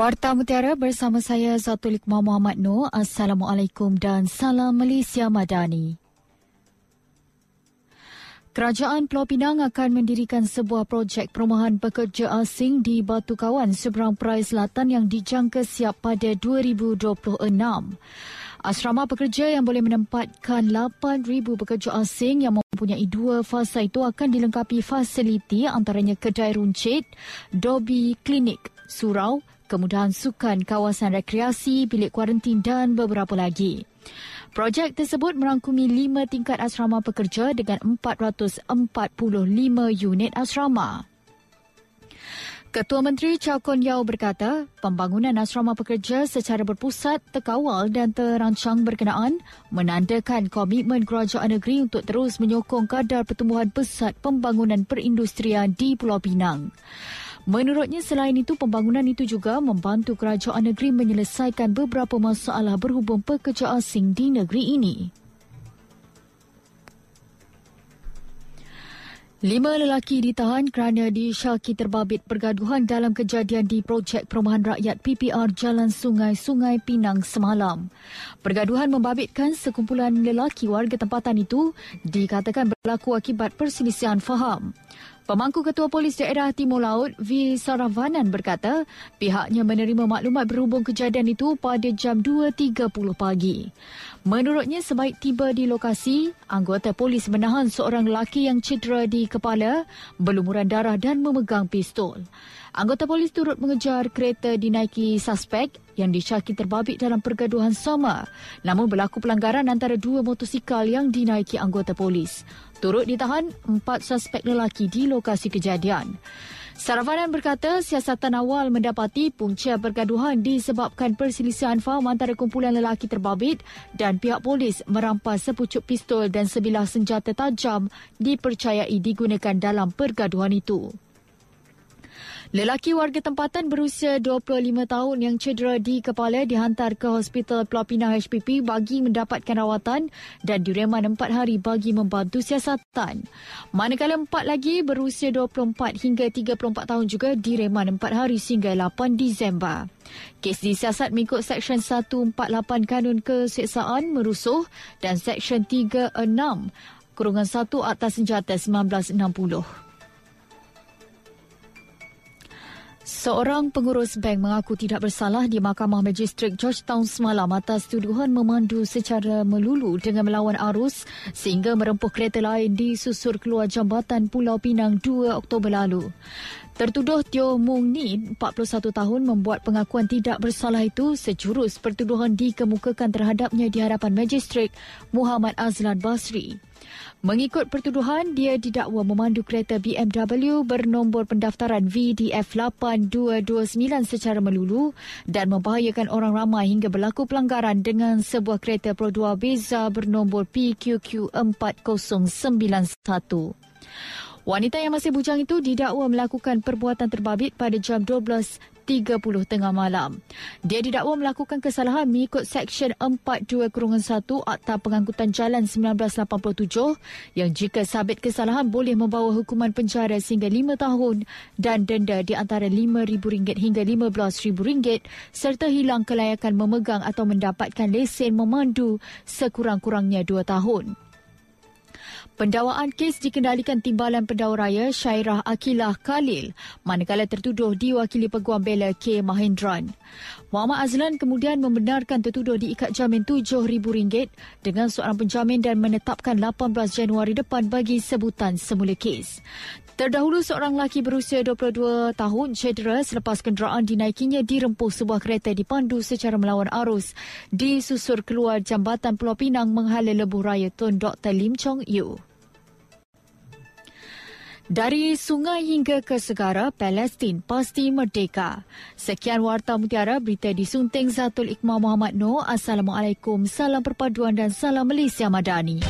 Warta Mutiara bersama saya Zatul Iqmah Muhammad Noor. Assalamualaikum dan salam Malaysia Madani. Kerajaan Pulau Pinang akan mendirikan sebuah projek perumahan pekerja asing di Batu Kawan seberang Perai Selatan yang dijangka siap pada 2026. Asrama pekerja yang boleh menempatkan 8,000 pekerja asing yang mempunyai dua fasa itu akan dilengkapi fasiliti antaranya kedai runcit, dobi klinik, surau, kemudahan sukan, kawasan rekreasi, bilik kuarantin dan beberapa lagi. Projek tersebut merangkumi lima tingkat asrama pekerja dengan 445 unit asrama. Ketua Menteri Chow Kon Yao berkata, pembangunan asrama pekerja secara berpusat, terkawal dan terancang berkenaan menandakan komitmen kerajaan negeri untuk terus menyokong kadar pertumbuhan pesat pembangunan perindustrian di Pulau Pinang. Menurutnya selain itu pembangunan itu juga membantu kerajaan negeri menyelesaikan beberapa masalah berhubung pekerja asing di negeri ini. Lima lelaki ditahan kerana disyaki terbabit pergaduhan dalam kejadian di projek perumahan rakyat PPR Jalan Sungai Sungai Pinang semalam. Pergaduhan membabitkan sekumpulan lelaki warga tempatan itu dikatakan berlaku akibat perselisihan faham. Pemangku Ketua Polis Daerah Timur Laut V. Saravanan berkata pihaknya menerima maklumat berhubung kejadian itu pada jam 2.30 pagi. Menurutnya sebaik tiba di lokasi, anggota polis menahan seorang lelaki yang cedera di kepala, berlumuran darah dan memegang pistol. Anggota polis turut mengejar kereta dinaiki suspek yang disyaki terbabit dalam pergaduhan sama. Namun berlaku pelanggaran antara dua motosikal yang dinaiki anggota polis. Turut ditahan empat suspek lelaki di lokasi kejadian. Saravanan berkata siasatan awal mendapati punca pergaduhan disebabkan perselisihan faham antara kumpulan lelaki terbabit dan pihak polis merampas sepucuk pistol dan sebilah senjata tajam dipercayai digunakan dalam pergaduhan itu. Lelaki warga tempatan berusia 25 tahun yang cedera di kepala dihantar ke Hospital Pulau Pinang HPP bagi mendapatkan rawatan dan direman 4 hari bagi membantu siasatan. Manakala empat lagi berusia 24 hingga 34 tahun juga direman 4 hari sehingga 8 Disember. Kes disiasat mengikut Seksyen 148 Kanun Keseksaan Merusuh dan Seksyen 36 Kurungan 1 Atas Senjata 1960. Seorang pengurus bank mengaku tidak bersalah di Mahkamah Magistrik Georgetown semalam atas tuduhan memandu secara melulu dengan melawan arus sehingga merempuh kereta lain di susur keluar jambatan Pulau Pinang 2 Oktober lalu. Tertuduh Tio Mung Ni, 41 tahun, membuat pengakuan tidak bersalah itu sejurus pertuduhan dikemukakan terhadapnya di hadapan Magistrik Muhammad Azlan Basri. Mengikut pertuduhan, dia didakwa memandu kereta BMW bernombor pendaftaran VDF 8229 secara melulu dan membahayakan orang ramai hingga berlaku pelanggaran dengan sebuah kereta Pro 2 Beza bernombor PQQ 4091. Wanita yang masih bujang itu didakwa melakukan perbuatan terbabit pada jam 12.30 tengah malam. Dia didakwa melakukan kesalahan mengikut Seksyen 42 Kurungan 1 Akta Pengangkutan Jalan 1987 yang jika sabit kesalahan boleh membawa hukuman penjara sehingga 5 tahun dan denda di antara RM5,000 hingga RM15,000 serta hilang kelayakan memegang atau mendapatkan lesen memandu sekurang-kurangnya 2 tahun. Pendawaan kes dikendalikan Timbalan Pendakwa Raya Syairah Akilah Khalil manakala tertuduh diwakili Peguam Bela K. Mahendran. Muhammad Azlan kemudian membenarkan tertuduh diikat jamin RM7,000 dengan seorang penjamin dan menetapkan 18 Januari depan bagi sebutan semula kes. Terdahulu seorang lelaki berusia 22 tahun cedera selepas kenderaan dinaikinya dirempuh sebuah kereta dipandu secara melawan arus di susur keluar jambatan Pulau Pinang menghala lebuh raya Tun Dr. Lim Chong Yu. Dari sungai hingga ke segara, Palestin pasti merdeka. Sekian Warta Mutiara, berita disunting Zatul Iqmah Muhammad Noor. Assalamualaikum, salam perpaduan dan salam Malaysia Madani.